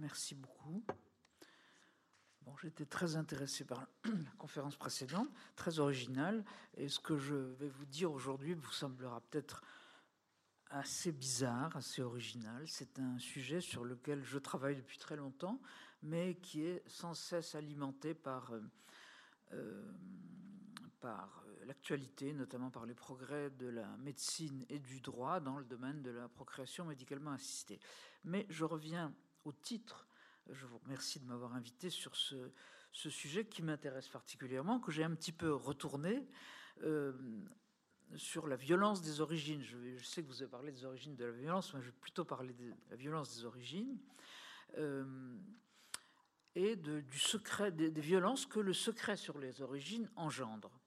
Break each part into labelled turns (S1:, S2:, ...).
S1: Merci beaucoup. Bon, j'étais très intéressé par la conférence précédente, très originale, et ce que je vais vous dire aujourd'hui vous semblera peut-être assez bizarre, assez original. C'est un sujet sur lequel je travaille depuis très longtemps, mais qui est sans cesse alimenté par euh, euh, par l'actualité, notamment par les progrès de la médecine et du droit dans le domaine de la procréation médicalement assistée. Mais je reviens au titre. Je vous remercie de m'avoir invité sur ce, sujet qui m'intéresse particulièrement, que j'ai un petit peu retourné euh, sur la violence des origines. Je, sais que vous avez parlé des origines de la violence, mais je vais plutôt parler de la violence des origines. Euh, et du secret des, violences que le secret sur les origines engendre.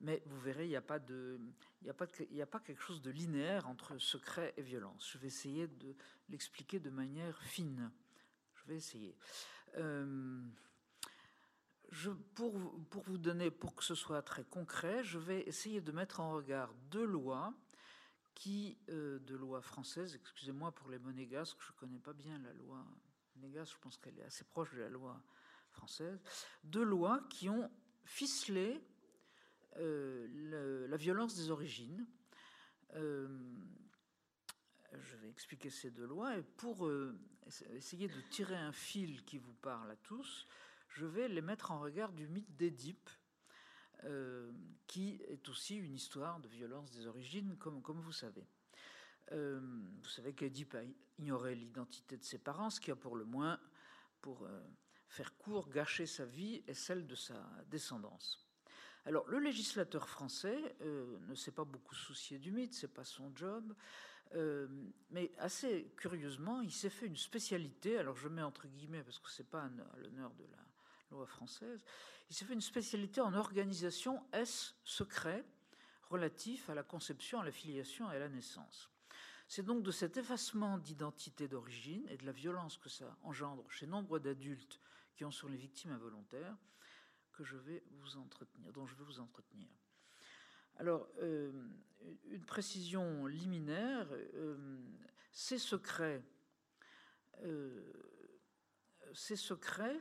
S1: Mais vous verrez, il n'y a pas de, a pas, de, n'y a pas quelque chose de linéaire entre secret et violence. Je vais essayer de l'expliquer de manière fine. Je vais essayer. Euh, pour, pour vous donner, pour que ce soit très concret, je vais essayer de mettre en regard deux lois qui, euh, de excusez-moi pour les monégasques, je connais pas bien la loi négas, je pense qu'elle est assez proche de la loi française, deux lois qui ont ficelé le, la violence des origines. Euh, je vais expliquer ces deux lois et pour euh, essayer de tirer un fil qui vous parle à tous, je vais les mettre en regard du mythe d'Édipe, euh, qui est aussi une histoire de violence des origines, comme, comme vous savez. Euh, vous savez qu'Édipe a ignoré l'identité de ses parents, ce qui a pour le moins, pour euh, faire court, gâché sa vie et celle de sa descendance. Alors, le législateur français euh, ne s'est pas beaucoup soucié du mythe, c'est pas son job, euh, mais assez curieusement, il s'est fait une spécialité. Alors, je mets entre guillemets parce que c'est pas à l'honneur de la loi française. Il s'est fait une spécialité en organisation S secret relatif à la conception, à la filiation et à la naissance. C'est donc de cet effacement d'identité d'origine et de la violence que ça engendre chez nombre d'adultes qui en sont les victimes involontaires que je vais vous entretenir, dont je vais vous entretenir. Alors, euh, une précision liminaire, euh, ces secrets, euh, secrets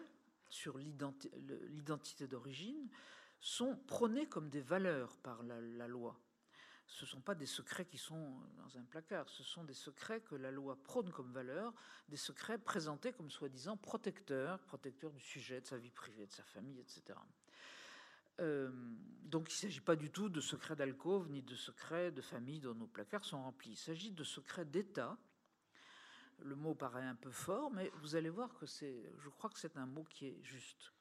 S1: sur l'identité d'origine sont prônés comme des valeurs par la loi ce ne sont pas des secrets qui sont dans un placard, ce sont des secrets que la loi prône comme valeur, des secrets présentés comme soi-disant protecteurs, protecteurs du sujet, de sa vie privée, de sa famille, etc. Euh, donc il ne s'agit pas du tout de secrets d'alcôve ni de secrets de famille dont nos placards sont remplis. Il s'agit de secrets d'État. Le mot paraît un peu fort, mais vous allez voir que c'est, je crois que c'est un mot qui est juste.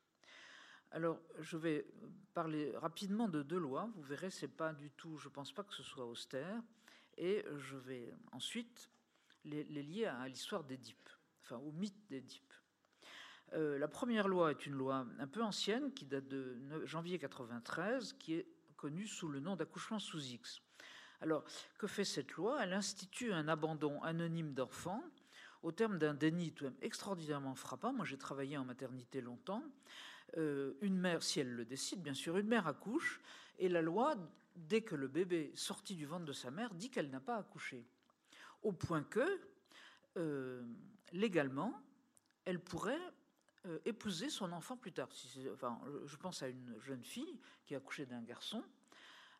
S1: Alors, je vais parler rapidement de deux lois. Vous verrez, c'est pas du tout. Je pense pas que ce soit austère. Et je vais ensuite les, lier à l'histoire d'Édipe, enfin au mythe d'Édipe. Euh, la première loi est une loi un peu ancienne qui date de janvier 93, qui est connue sous le nom d'accouchement sous X. Alors, que fait cette loi? Elle institue un abandon anonyme d'enfants au terme d'un déni tout même extraordinairement frappant. Moi, j'ai travaillé en maternité longtemps. Euh, une mère, si elle le décide, bien sûr, une mère accouche, et la loi, dès que le bébé sorti du ventre de sa mère, dit qu'elle n'a pas accouché. Au point que, euh, légalement, elle pourrait euh, épouser son enfant plus tard. Enfin, je pense à une jeune fille qui a accouché d'un garçon.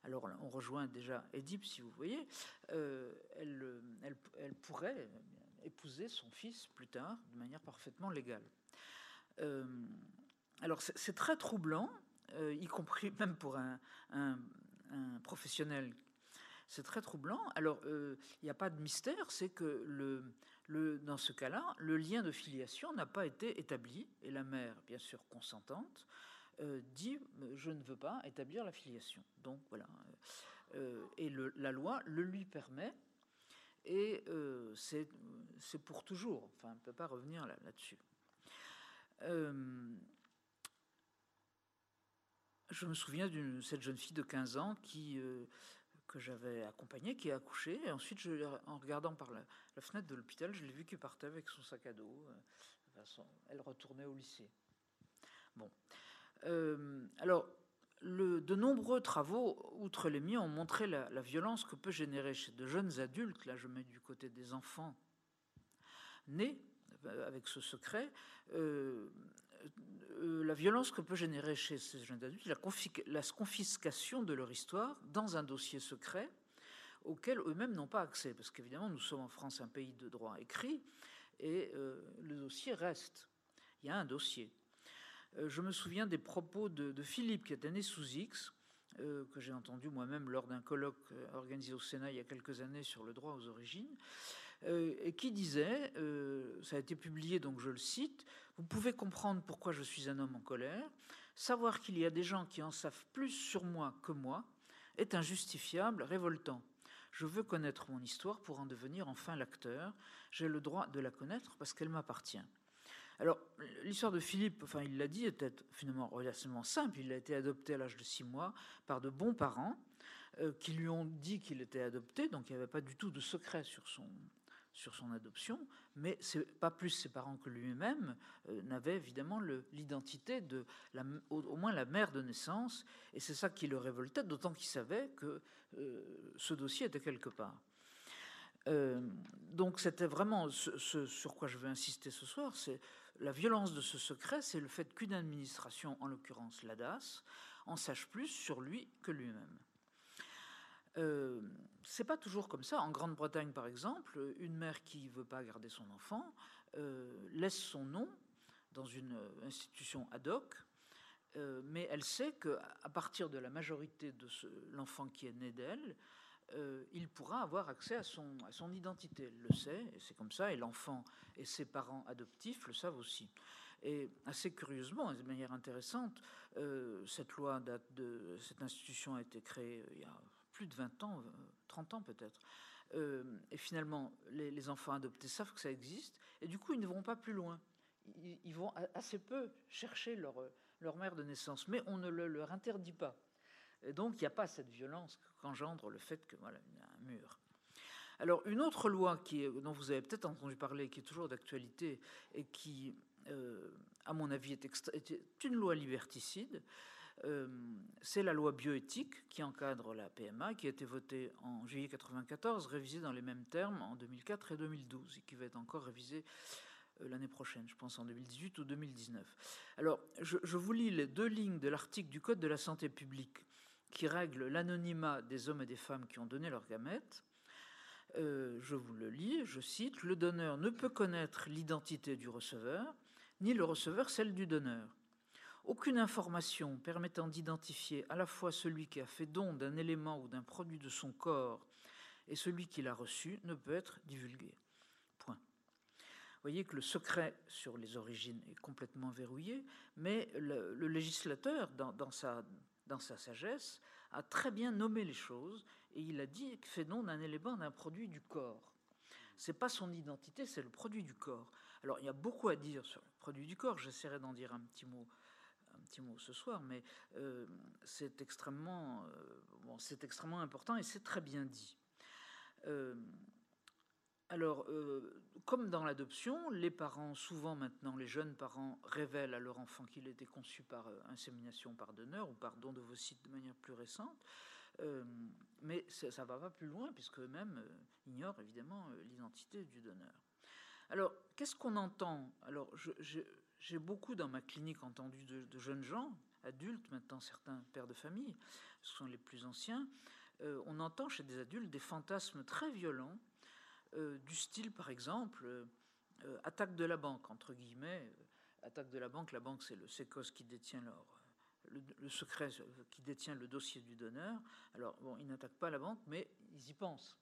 S1: Alors on rejoint déjà Édipe, si vous voyez. Elle, elle, elle, pourrait épouser son fils plus tard de manière parfaitement légale. Alors c'est très troublant, euh, y compris même pour un, professionnel. C'est très troublant. Alors, il euh, n'y a pas de mystère, c'est que le, dans ce cas-là, le lien de filiation n'a pas été établi, et la mère, bien sûr consentante, euh, dit je ne veux pas établir la filiation. Donc voilà, et la loi le lui permet, et c'est pour toujours. Enfin, on ne peut pas revenir là-dessus. Là je me souviens d'une cette jeune fille de 15 ans qui euh, que j'avais accompagnée, qui a accouché, et ensuite, en regardant par la, fenêtre de l'hôpital, je l'ai vu qui partait avec son sac à dos. Euh, elle retournait au lycée. Bon, euh, alors de nombreux travaux, outre les miens, ont montré la violence que peut générer chez de jeunes adultes. Là, je mets du côté des enfants nés avec ce secret, la violence que peut générer chez ces jeunes adultes, la, confiscation de leur histoire dans un dossier secret auquel eux-mêmes n'ont pas accès, parce qu'évidemment nous sommes en France un pays de droit écrit, et le dossier reste. Il y a un dossier. je me souviens des propos de, Philippe, qui était né sous X, euh, que j'ai entendu moi-même lors d'un colloque euh, organisé au Sénat il y a quelques années sur le droit aux origines, euh, qui disait, ça a été publié, donc je le cite, Vous pouvez comprendre pourquoi je suis un homme en colère. Savoir qu'il y a des gens qui en savent plus sur moi que moi est injustifiable, révoltant. Je veux connaître mon histoire pour en devenir enfin l'acteur. J'ai le droit de la connaître parce qu'elle m'appartient. Alors, l'histoire de Philippe, enfin, il l'a dit, était finalement relativement simple. Il a été adopté à l'âge de six mois par de bons parents euh, qui lui ont dit qu'il était adopté, donc il n'y avait pas du tout de secret sur son, sur son adoption, mais pas plus ses parents que lui-même euh, n'avaient évidemment l'identité de au, moins la mère de naissance, et c'est ça qui le révoltait, d'autant qu'il savait que euh, ce dossier était quelque part. donc c'était vraiment ce, ce, sur quoi je veux insister ce soir, c'est la violence de ce secret, c'est le fait qu'une administration, en l'occurrence l'ADAS, en sache plus sur lui que lui-même. C'est pas toujours comme ça. En Grande-Bretagne, par exemple, une mère qui veut pas garder son enfant euh, laisse son nom dans une institution ad hoc, euh, mais elle sait que à partir de la majorité de l'enfant qui est né d'elle, euh, il pourra avoir accès à son, identité. Elle le sait, et c'est comme ça, et l'enfant et ses parents adoptifs le savent aussi. Et assez curieusement, de manière intéressante, cette loi date de cette institution a été créée il y a plus de 20 ans, 30 ans peut-être. Euh, et finalement, les, enfants adoptés savent que ça existe, et du coup, ils ne vont pas plus loin. Ils, vont assez peu chercher leur, leur mère de naissance, mais on ne le leur interdit pas. Et donc, il n'y a pas cette violence qu'engendre le fait que voilà, y a un mur. Alors, une autre loi qui dont vous avez peut-être entendu parler, qui est toujours d'actualité et qui, euh, à mon avis, est, une loi liberticide, euh, c'est la loi bioéthique qui encadre la PMA, qui a été votée en juillet 94, révisée dans les mêmes termes en 2004 et 2012, et qui va être encore révisée euh, l'année prochaine, je pense en 2018 ou 2019. Alors, je, vous lis les deux lignes de l'article du Code de la santé publique qui règle l'anonymat des hommes et des femmes qui ont donné leur gamètes. Euh, je vous le lis, je cite, Le donneur ne peut connaître l'identité du receveur, ni le receveur celle du donneur. Aucune information permettant d'identifier à la fois celui qui a fait don d'un élément ou d'un produit de son corps et celui qui l'a reçu ne peut être divulguée. Point. Vous voyez que le secret sur les origines est complètement verrouillé, mais le, législateur, dans, sa, dans sa sagesse, a très bien nommé les choses et il a dit que fait nom d'un élément d'un produit du corps. C'est pas son identité, c'est le produit du corps. Alors il y a beaucoup à dire sur le produit du corps. J'essaierai d'en dire un petit mot, petit mot ce soir, mais euh, c'est extrêmement, euh, bon, c'est extrêmement important et c'est très bien dit. Euh, alors, euh, comme dans l'adoption, les parents, souvent maintenant, les jeunes parents révèlent à leur enfant qu'il était conçu par euh, insémination par donneur ou par don d'ovocytes de manière plus récente. Euh, mais ça ne va pas plus loin, puisque eux-mêmes ignorent évidemment l'identité du donneur. Alors, qu'est-ce qu'on entend? Alors, j'ai beaucoup dans ma clinique entendu de, jeunes gens, adultes, maintenant certains pères de famille, ce sont les plus anciens, on entend chez des adultes des fantasmes très violents euh, du style, par exemple, euh, attaque de la banque, entre guillemets. Attaque de la banque, la banque, c'est le SECOS qui détient leur, le, secret, qui détient le dossier du donneur. Alors, bon, ils n'attaquent pas la banque, mais ils y pensent.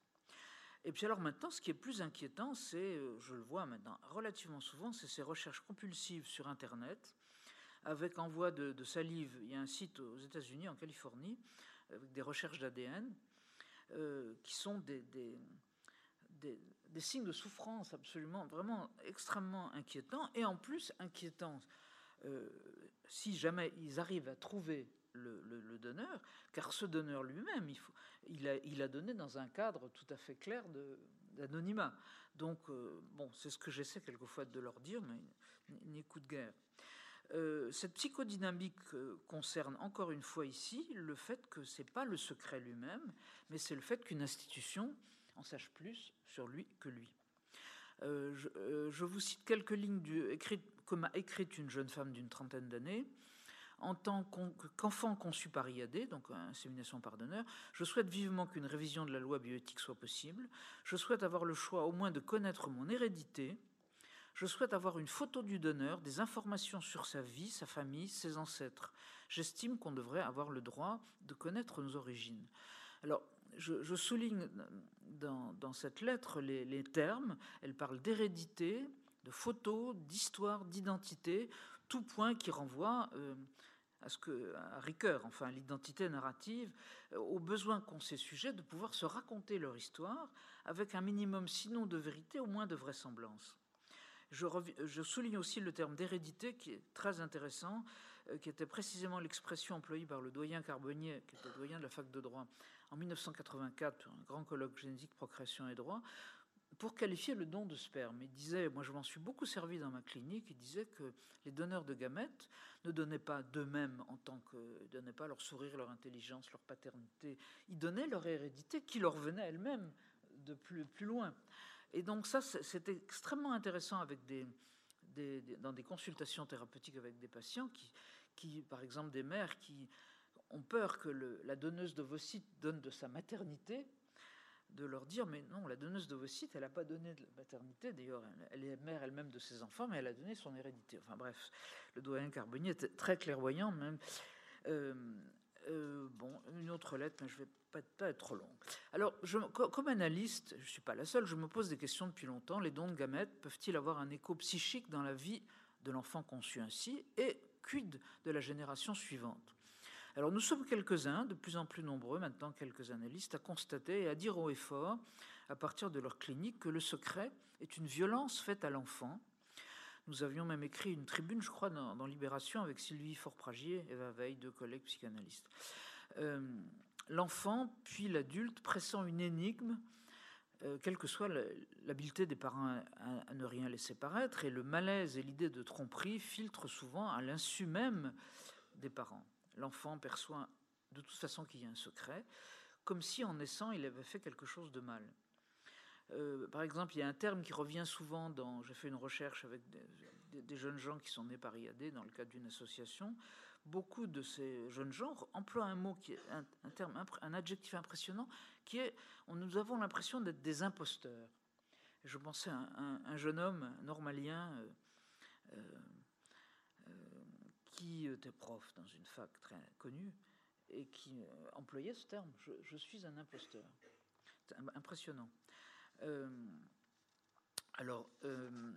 S1: Et puis alors maintenant, ce qui est plus inquiétant, c'est, euh, je le vois maintenant relativement souvent, c'est ces recherches compulsives sur Internet, avec envoi de, salive. Il y a un site aux États-Unis, en Californie, avec des recherches d'ADN, euh, qui sont des, des, des, signes de souffrance absolument, vraiment extrêmement inquiétants, et en plus inquiétants euh, si jamais ils arrivent à trouver le, donneur, car ce donneur lui-même, il, a, donné dans un cadre tout à fait clair d'anonymat. Donc, euh, bon, c'est ce que j'essaie quelquefois de leur dire, mais de guerre. Euh, cette psychodynamique euh, concerne encore une fois ici le fait que c'est pas le secret lui-même, mais c'est le fait qu'une institution en sache plus sur lui que lui. je, vous cite quelques lignes que m'a écrite une jeune femme d'une trentaine d'années en tant qu'enfant conçu par IAD, donc insémination par donneur, je souhaite vivement qu'une révision de la loi bioéthique soit possible. Je souhaite avoir le choix au moins de connaître mon hérédité. Je souhaite avoir une photo du donneur, des informations sur sa vie, sa famille, ses ancêtres. J'estime qu'on devrait avoir le droit de connaître nos origines. Alors, je, souligne dans, cette lettre les, les termes. Elle parle d'hérédité, de photos, d'histoire, d'identité, tout point qui renvoie euh, à ce que à enfin l'identité narrative, euh, au besoin qu'ont ces sujets de pouvoir se raconter leur histoire avec un minimum, sinon de vérité, au moins de vraisemblance. Je, je souligne aussi le terme d'hérédité qui est très intéressant, euh, qui était précisément l'expression employée par le doyen Carbonnier, qui était doyen de la fac de droit en 1984, un grand colloque génétique, procréation et droit, pour qualifier le don de sperme. Il disait, moi je m'en suis beaucoup servi dans ma clinique, il disait que les donneurs de gamètes ne donnaient pas d'eux-mêmes en tant que, donnaient pas leur sourire, leur intelligence, leur paternité, ils donnaient leur hérédité qui leur venait elle-même de plus, loin. Et donc ça, c'était extrêmement intéressant avec dans des consultations thérapeutiques avec des patients qui, par exemple, des mères qui ont peur que la donneuse d'ovocytes donne de sa maternité de leur dire mais non, la donneuse d'ovocytes, elle n'a pas donné de maternité, d'ailleurs, elle est mère elle-même de ses enfants, mais elle a donné son hérédité. Enfin bref, le doyen Carbonnier était très clairvoyant même. Euh, euh, bon, une autre lettre, mais je vais pas, être trop long. Alors, comme analyste, je suis pas la seule, je me pose des questions depuis longtemps. Les dons de gamètes peuvent-ils avoir un écho psychique dans la vie de l'enfant conçu ainsi Et quid de la génération suivante? Alors nous sommes quelques-uns, de plus en plus nombreux maintenant, quelques analystes, à constater et à dire haut et fort, à partir de leur clinique, que le secret est une violence faite à l'enfant. Nous avions même écrit une tribune, je crois, dans, Libération avec Sylvie Forpragier et Eva Veille, deux collègues psychanalystes. Euh, l'enfant, puis l'adulte, pressant une énigme, euh, quelle que soit l'habileté des parents à, ne rien laisser paraître, et le malaise et l'idée de tromperie filtrent souvent à l'insu même des parents l'enfant perçoit de toute façon qu'il y a un secret, comme si en naissant il avait fait quelque chose de mal. Euh, par exemple, il y a un terme qui revient souvent dans. J'ai fait une recherche avec des, jeunes gens qui sont nés par IAD dans le cadre d'une association. Beaucoup de ces jeunes gens emploient un mot qui est un, terme, un adjectif impressionnant, qui est nous avons l'impression d'être des imposteurs. je pensais à un, jeune homme normalien. Euh, euh, qui était prof dans une fac très connue et qui euh, employait ce terme. Je, suis un imposteur. Impressionnant. Euh, alors, euh,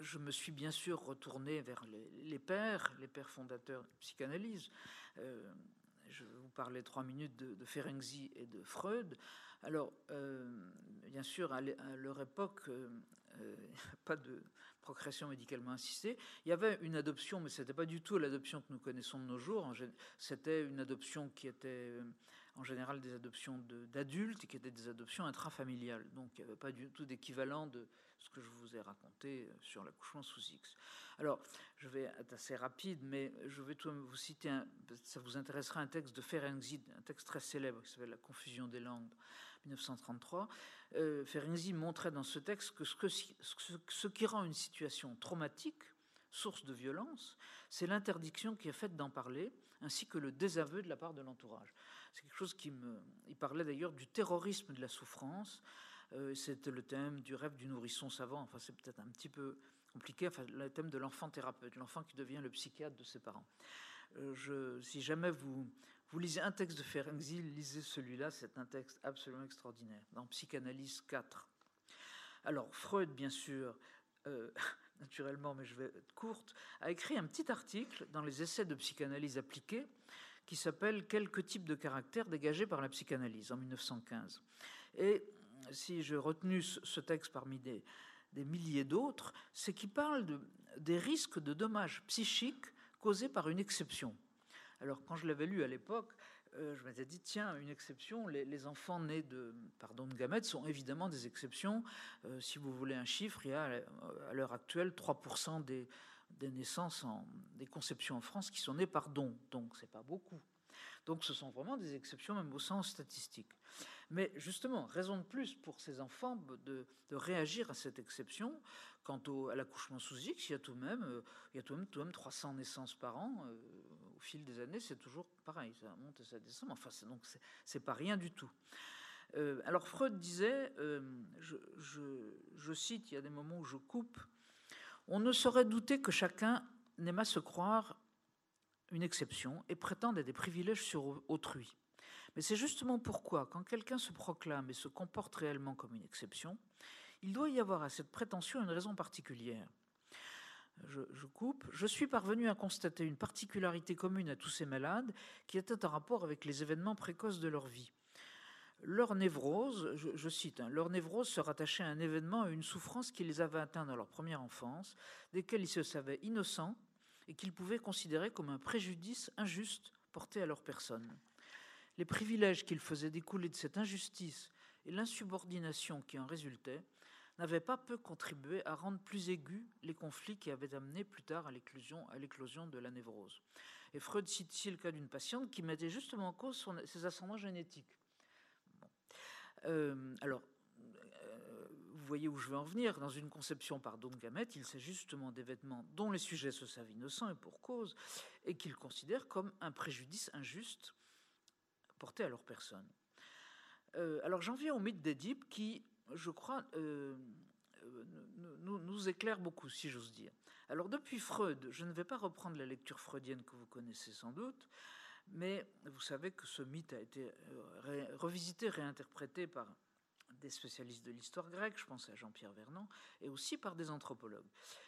S1: je me suis bien sûr retourné vers les, pères, les pères fondateurs de psychanalyse. je vais vous parler trois minutes de, de Ferenczi et de Freud. Alors, bien sûr, à, leur époque, pas de procréation médicalement assistée. Il y avait une adoption, mais ce n'était pas du tout l'adoption que nous connaissons de nos jours. C'était une adoption qui était euh, en général des adoptions d'adultes et qui étaient des adoptions intrafamiliales. Donc il n'y avait pas du tout d'équivalent de ce que je vous ai raconté euh, sur l'accouchement sous X. Alors, je vais être assez rapide, mais je vais tout vous citer, ça vous intéressera, un texte de Ferenczi, un texte très célèbre qui s'appelle La confusion des langues, 1933. Euh, Ferenczi montrait dans ce texte que ce, qui rend une situation traumatique, source de violence, c'est l'interdiction qui est faite d'en parler, ainsi que le désaveu de la part de l'entourage. C'est quelque chose qui me. Il parlait d'ailleurs du terrorisme de la souffrance. Euh, C'était le thème du rêve du nourrisson savant. Enfin, c'est peut-être un petit peu compliqué. Enfin, le thème de l'enfant thérapeute, l'enfant qui devient le psychiatre de ses parents. Euh, je, si jamais vous, vous lisez un texte de Ferenczi, lisez celui-là, c'est un texte absolument extraordinaire, dans Psychanalyse 4. Alors, Freud, bien sûr, euh, naturellement, mais je vais être courte, a écrit un petit article dans les essais de psychanalyse appliquée qui s'appelle Quelques types de caractères dégagés par la psychanalyse en 1915. Et si j'ai retenu ce texte parmi des, milliers d'autres, c'est qu'il parle de, des risques de dommages psychiques causés par une exception. Alors, quand je l'avais lu à l'époque, euh, je m'étais dit, tiens, une exception, les, enfants nés de, pardon, de gamètes sont évidemment des exceptions. Euh, si vous voulez un chiffre, il y a à l'heure actuelle 3% des, naissances, des conceptions en France qui sont nées par don, donc c'est pas beaucoup. Donc ce sont vraiment des exceptions, même au sens statistique. Mais justement, raison de plus pour ces enfants de, réagir à cette exception. Quant au, à l'accouchement sous X, il y a tout de même, euh, il y a tout de même, tout de même 300 naissances par an. Euh, au fil des années, c'est toujours pareil, ça monte et ça descend. Enfin, donc c'est pas rien du tout. Euh, alors Freud disait, je, je, cite, il y a des moments où je coupe, on ne saurait douter que chacun n'aime à se croire une exception et prétende à des privilèges sur autrui. Mais c'est justement pourquoi, quand quelqu'un se proclame et se comporte réellement comme une exception, il doit y avoir à cette prétention une raison particulière. Je, coupe. Je suis parvenu à constater une particularité commune à tous ces malades qui était en rapport avec les événements précoces de leur vie. Leur névrose, je, cite, hein, leur névrose se rattachait à un événement, à une souffrance qui les avait atteints dans leur première enfance, desquels ils se savaient innocents et qu'ils pouvaient considérer comme un préjudice injuste porté à leur personne. Les privilèges qu'ils faisaient découler de cette injustice et l'insubordination qui en résultait n'avaient pas peu contribué à rendre plus aigus les conflits qui avaient amené plus tard à l'éclosion, de la névrose. Et Freud cite ici le cas d'une patiente qui mettait justement en cause ses ascendants génétiques. Euh, alors, vous voyez où je veux en venir. Dans une conception par Don Gamet, il s'agit justement des vêtements dont les sujets se savent innocents et pour cause, et qu'ils considèrent comme un préjudice injuste porté à leur personne. Euh, alors j'en viens au mythe d'Édipe qui, je crois, euh, euh, nous, éclaire beaucoup, si j'ose dire. Alors depuis Freud, je ne vais pas reprendre la lecture freudienne que vous connaissez sans doute, mais vous savez que ce mythe a été revisité, réinterprété par des spécialistes de l'histoire grecque, je pense à Jean-Pierre Vernant, et aussi par des anthropologues.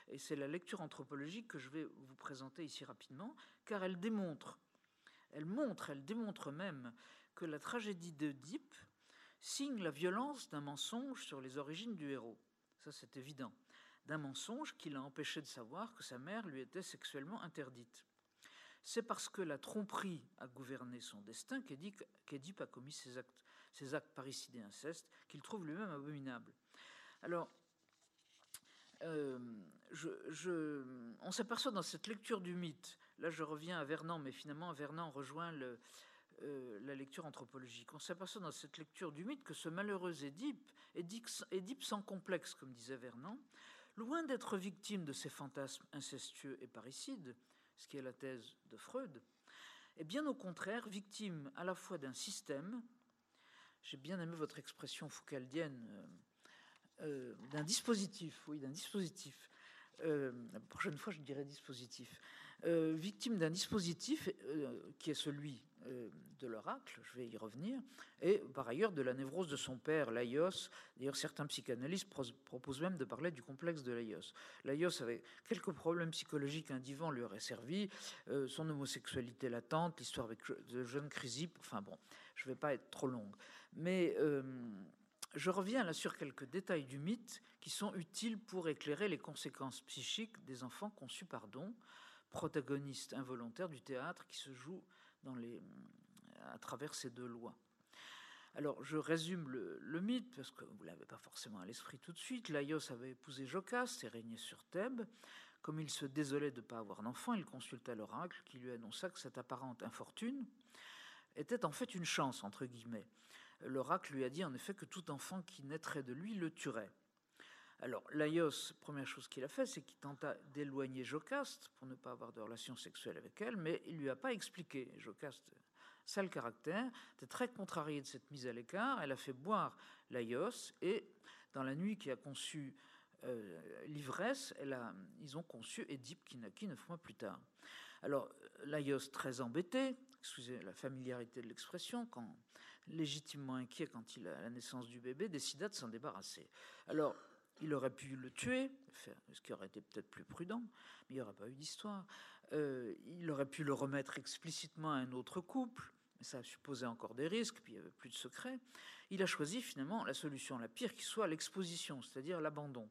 S1: Et c'est la lecture anthropologique que je vais vous présenter ici rapidement, car elle démontre, elle montre, elle démontre même que la tragédie d'Oedipe signe la violence d'un mensonge sur les origines du héros. Ça, c'est évident. D'un mensonge qui l'a empêché de savoir que sa mère lui était sexuellement interdite. C'est parce que la tromperie a gouverné son destin qu'Édipe a commis ses actes actes parricides et incestes, qu'il trouve lui-même abominables. Alors, euh, on s'aperçoit dans cette lecture du mythe, là je reviens à Vernon, mais finalement Vernon rejoint le, euh, la lecture anthropologique. On s'aperçoit dans cette lecture du mythe que ce malheureux Édipe, Édipe sans complexe, comme disait Vernon, loin d'être victime de ces fantasmes incestueux et parricides, ce qui est la thèse de Freud, est bien au contraire victime à la fois d'un système j'ai bien aimé votre expression foucaldienne euh, euh, d'un dispositif, oui, d'un dispositif. La prochaine fois, je dirais dispositif. victime d'un dispositif qui est celui de l'oracle, je vais y revenir, et par ailleurs de la névrose de son père, Laios. D'ailleurs, certains psychanalystes proposent même de parler du complexe de Laios. Laios avait quelques problèmes psychologiques, un divan lui aurait servi, son homosexualité latente, l'histoire avec de jeune Chrysippe, enfin bon, je ne vais pas être trop longue. Mais euh, je reviens là sur quelques détails du mythe qui sont utiles pour éclairer les conséquences psychiques des enfants conçus par don, protagonistes involontaires du théâtre qui se joue à travers ces deux lois. Alors, je résume le, mythe, parce que vous ne l'avez pas forcément à l'esprit tout de suite. Laios avait épousé Jocaste et régné sur Thèbes. Comme il se désolait de ne pas avoir d'enfant, il consulta l'oracle qui lui annonça que cette apparente infortune était en fait une chance, entre guillemets. L'oracle lui a dit en effet que tout enfant qui naîtrait de lui le tuerait. Alors, Laios, première chose qu'il a fait, c'est qu'il tenta d'éloigner Jocaste pour ne pas avoir de relation sexuelle avec elle, mais il lui a pas expliqué. Jocaste, sale caractère, était très contrarié de cette mise à l'écart. Elle a fait boire Laios et dans la nuit qui a conçu euh, l'ivresse, ils ont conçu Édipe qui naquit neuf mois plus tard. Alors, Laios, très embêté, excusez la familiarité de l'expression, quand légitimement inquiet quand il a la naissance du bébé, décida de s'en débarrasser. Alors, il aurait pu le tuer, ce qui aurait été peut-être plus prudent, mais il n'y aurait pas eu d'histoire. Euh, il aurait pu le remettre explicitement à un autre couple, mais ça supposait encore des risques, puis il n'y avait plus de secret. Il a choisi finalement la solution la pire qui soit l'exposition, c'est-à-dire l'abandon.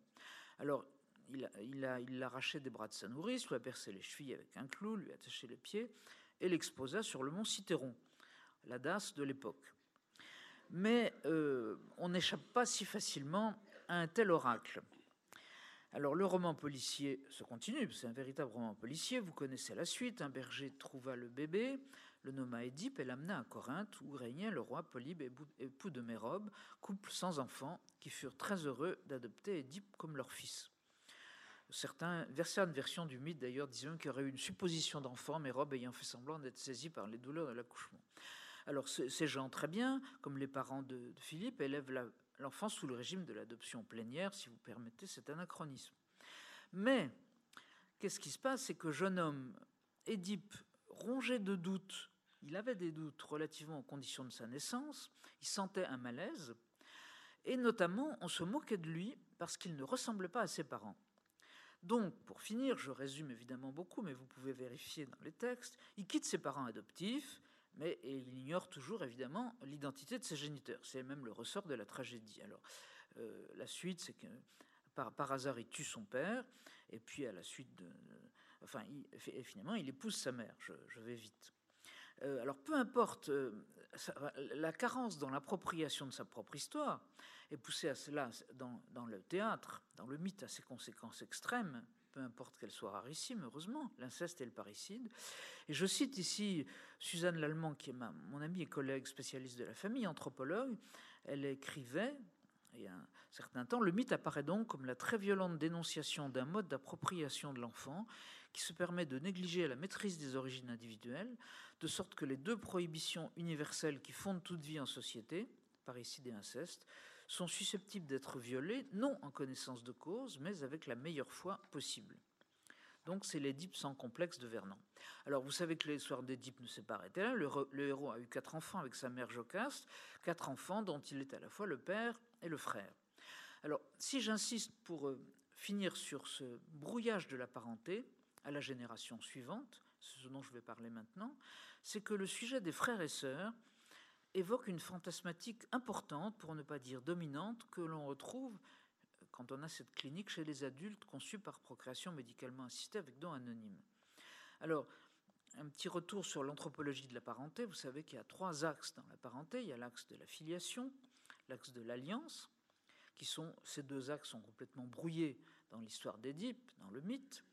S1: Alors, il, a, il, a, il l'arrachait des bras de sa nourrice, lui a percé les chevilles avec un clou, lui a attaché les pieds, et l'exposa sur le mont Citeron, la DAS de l'époque. Mais euh, on n'échappe pas si facilement un tel oracle. Alors le roman policier se continue, c'est un véritable roman policier, vous connaissez la suite, un berger trouva le bébé, le nomma Édipe et l'amena à Corinthe où régnait le roi Polybe, époux de Mérobe, couple sans enfants qui furent très heureux d'adopter Édipe comme leur fils. Certains, certaines versions du mythe d'ailleurs disaient qu'il y aurait eu une supposition d'enfant, Mérobe ayant fait semblant d'être saisi par les douleurs de l'accouchement. Alors ces gens très bien, comme les parents de Philippe, élèvent la, l'enfant sous le régime de l'adoption plénière, si vous permettez cet anachronisme. Mais qu'est-ce qui se passe? C'est que jeune homme, Édipe, rongé de doutes, il avait des doutes relativement aux conditions de sa naissance, il sentait un malaise, et notamment on se moquait de lui parce qu'il ne ressemblait pas à ses parents. Donc, pour finir, je résume évidemment beaucoup, mais vous pouvez vérifier dans les textes, il quitte ses parents adoptifs, mais il ignore toujours évidemment l'identité de ses géniteurs. C'est même le ressort de la tragédie. Alors, euh, la suite, c'est que par, hasard, il tue son père, et puis à la suite. Enfin, finalement, il épouse sa mère. Je, vais vite. Euh, alors, peu importe, euh, la carence dans l'appropriation de sa propre histoire est poussée à cela dans le théâtre, dans le mythe, à ses conséquences extrêmes peu importe qu'elle soit rarissime, heureusement, l'inceste et le parricide. Et je cite ici Suzanne Lallemand, qui est ma, mon amie et collègue spécialiste de la famille, anthropologue. Elle écrivait, il y a un certain temps, le mythe apparaît donc comme la très violente dénonciation d'un mode d'appropriation de l'enfant qui se permet de négliger la maîtrise des origines individuelles, de sorte que les deux prohibitions universelles qui fondent toute vie en société, parricide et inceste, sont susceptibles d'être violés, non en connaissance de cause, mais avec la meilleure foi possible. Donc c'est l'Édipe sans complexe de Vernon. Alors vous savez que l'histoire d'Édipe ne s'est pas arrêtée là. Le, le, héros a eu quatre enfants avec sa mère Jocaste, quatre enfants dont il est à la fois le père et le frère. Alors si j'insiste pour euh, finir sur ce brouillage de la parenté à la génération suivante, ce dont je vais parler maintenant, c'est que le sujet des frères et sœurs évoque une fantasmatique importante, pour ne pas dire dominante, que l'on retrouve quand on a cette clinique chez les adultes conçue par procréation médicalement assistée avec don anonyme. Alors, un petit retour sur l'anthropologie de la parenté. Vous savez qu'il y a trois axes dans la parenté. Il y a l'axe de la filiation, l'axe de l'alliance, qui sont ces deux axes sont complètement brouillés dans l'histoire d'Édipe, dans le mythe.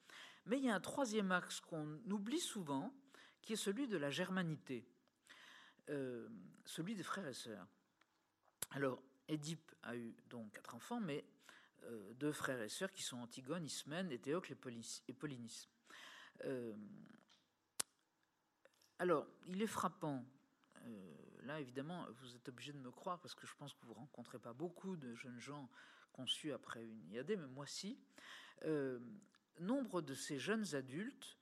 S1: Mais il y a un troisième axe qu'on oublie souvent, qui est celui de la germanité. Euh, celui des frères et sœurs. Alors, Édipe a eu donc quatre enfants, mais euh, deux frères et sœurs qui sont Antigone, Ismène, et Théocle et, Polynice. Euh, alors, il est frappant. là, évidemment, vous êtes obligé de me croire parce que je pense que vous ne rencontrez pas beaucoup de jeunes gens conçus après une IAD, mais moi si. nombre de ces jeunes adultes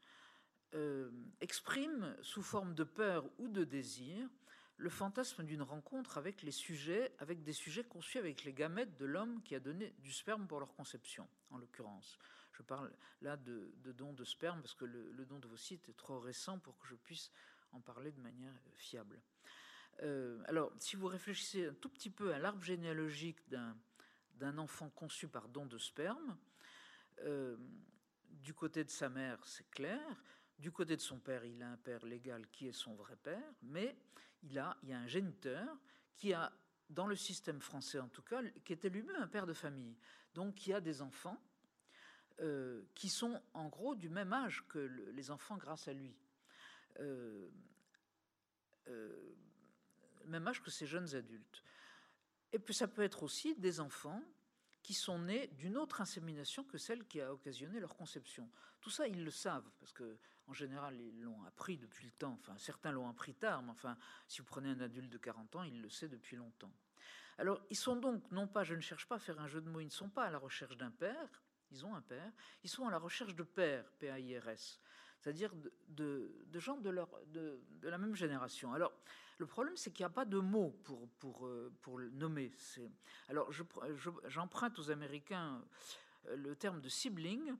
S1: euh, exprime sous forme de peur ou de désir le fantasme d'une rencontre avec les sujets, avec des sujets conçus avec les gamètes de l'homme qui a donné du sperme pour leur conception, en l'occurrence. Je parle là de, de dons de sperme parce que le, le, don de vos sites est trop récent pour que je puisse en parler de manière fiable. Euh, alors, si vous réfléchissez un tout petit peu à l'arbre généalogique d'un enfant conçu par don de sperme, euh, du côté de sa mère, c'est clair. Du côté de son père, il a un père légal qui est son vrai père, mais il, a, il y a un géniteur qui a, dans le système français en tout cas, qui était lui-même un père de famille, donc qui a des enfants euh, qui sont en gros du même âge que le, les enfants grâce à lui. Euh, euh, même âge que ces jeunes adultes. Et puis ça peut être aussi des enfants qui sont nés d'une autre insémination que celle qui a occasionné leur conception. Tout ça, ils le savent, parce que en général, ils l'ont appris depuis le temps. Enfin, certains l'ont appris tard, mais enfin, si vous prenez un adulte de 40 ans, il le sait depuis longtemps. Alors, ils sont donc, non pas, je ne cherche pas à faire un jeu de mots, ils ne sont pas à la recherche d'un père, ils ont un père, ils sont à la recherche de pères, P-A-I-R-S, c'est-à-dire de, gens de, la même génération. Alors, le problème, c'est qu'il n'y a pas de mots pour, pour, euh, pour le nommer. Alors, j'emprunte je, aux Américains euh, le terme de sibling,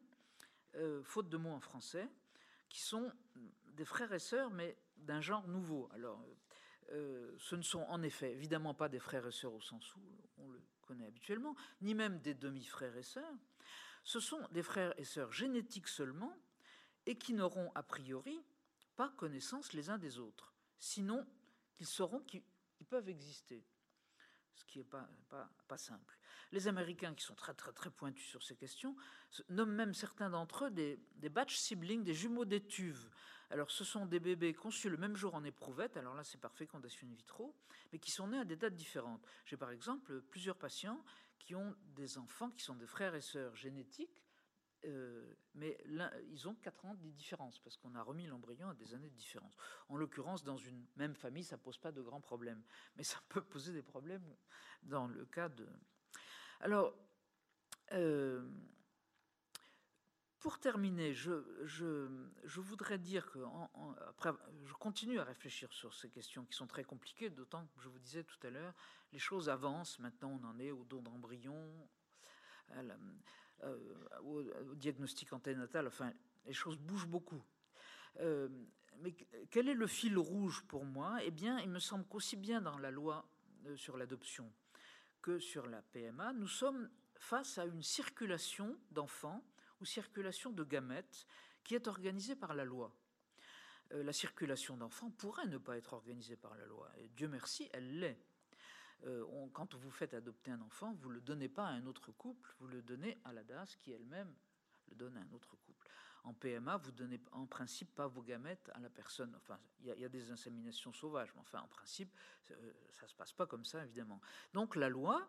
S1: euh, faute de mots en français, qui sont des frères et sœurs, mais d'un genre nouveau. Alors, euh, ce ne sont en effet évidemment pas des frères et sœurs au sens où on le connaît habituellement, ni même des demi-frères et sœurs. Ce sont des frères et sœurs génétiques seulement, et qui n'auront a priori pas connaissance les uns des autres. Sinon, qu'ils sauront qu'ils peuvent exister. ce qui n'est pas, simple. Les Américains, qui sont très très très pointus sur ces questions, nomment même certains d'entre eux des, des batch siblings, des jumeaux d'étuve. Alors ce sont des bébés conçus le même jour en éprouvette, alors là c'est par fécondation in vitro, mais qui sont nés à des dates différentes. J'ai par exemple plusieurs patients qui ont des enfants qui sont des frères et sœurs génétiques, euh, mais ils ont 4 ans de différence parce qu'on a remis l'embryon à des années de différence. En l'occurrence, dans une même famille, ça pose pas de grands problèmes, mais ça peut poser des problèmes dans le cas de. Alors, euh, pour terminer, je, voudrais dire que je continue à réfléchir sur ces questions qui sont très compliquées, d'autant que je vous disais tout à l'heure, les choses avancent. Maintenant, on en est au don d'embryon, euh, au, diagnostic anténatal. Enfin, les choses bougent beaucoup. Euh, mais quel est le fil rouge pour moi? Eh bien, il me semble qu'aussi bien dans la loi sur l'adoption que sur la PMA, nous sommes face à une circulation d'enfants ou circulation de gamètes qui est organisée par la loi. Euh, la circulation d'enfants pourrait ne pas être organisée par la loi. Et Dieu merci, elle l'est. Euh, quand vous faites adopter un enfant, vous ne le donnez pas à un autre couple, vous le donnez à la DAS qui elle-même le donne à un autre couple. En PMA, vous donnez en principe pas vos gamètes à la personne. Enfin, il y, a des inséminations sauvages, mais enfin, en principe, euh, ça se passe pas comme ça, évidemment. Donc, la loi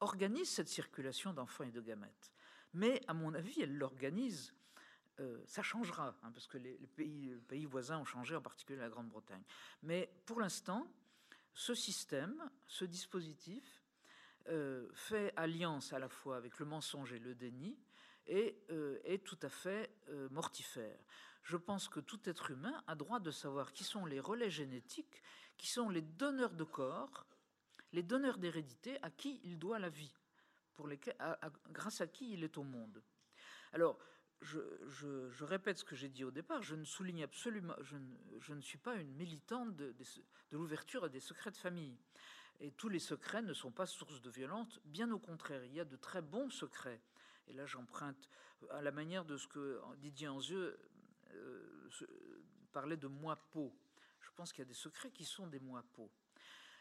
S1: organise cette circulation d'enfants et de gamètes. Mais, à mon avis, elle l'organise. Euh, ça changera, hein, parce que les, les, pays, les, pays, voisins ont changé, en particulier la Grande-Bretagne. Mais pour l'instant, ce système, ce dispositif, euh, fait alliance à la fois avec le mensonge et le déni, euh, est tout à fait euh, mortifère. Je pense que tout être humain a droit de savoir qui sont les relais génétiques, qui sont les donneurs de corps, les donneurs d'hérédité à qui il doit la vie, à, à, grâce à qui il est au monde. Alors, je, répète ce que j'ai dit au départ, je ne souligne absolument, je ne, je ne suis pas une militante de, de, l'ouverture des secrets de famille. Et tous les secrets ne sont pas source de violence, bien au contraire, il y a de très bons secrets et là j'emprunte à la manière de ce que Didier Anzieux euh, parlait de moi peau. Je pense qu'il y a des secrets qui sont des moi peau.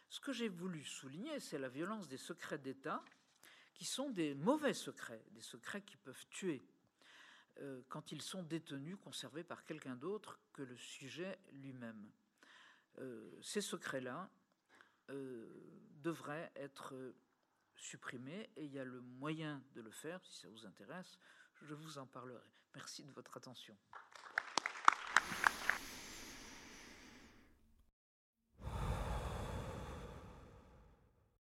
S1: Ce que j'ai voulu souligner, c'est la violence des secrets d'État, qui sont des mauvais secrets, des secrets qui peuvent tuer euh, quand ils sont détenus, conservés par quelqu'un d'autre que le sujet lui-même. Euh, ces secrets-là euh, devraient être supprimer et il y a le moyen de le faire si ça vous intéresse je vous en parlerai. Merci de votre attention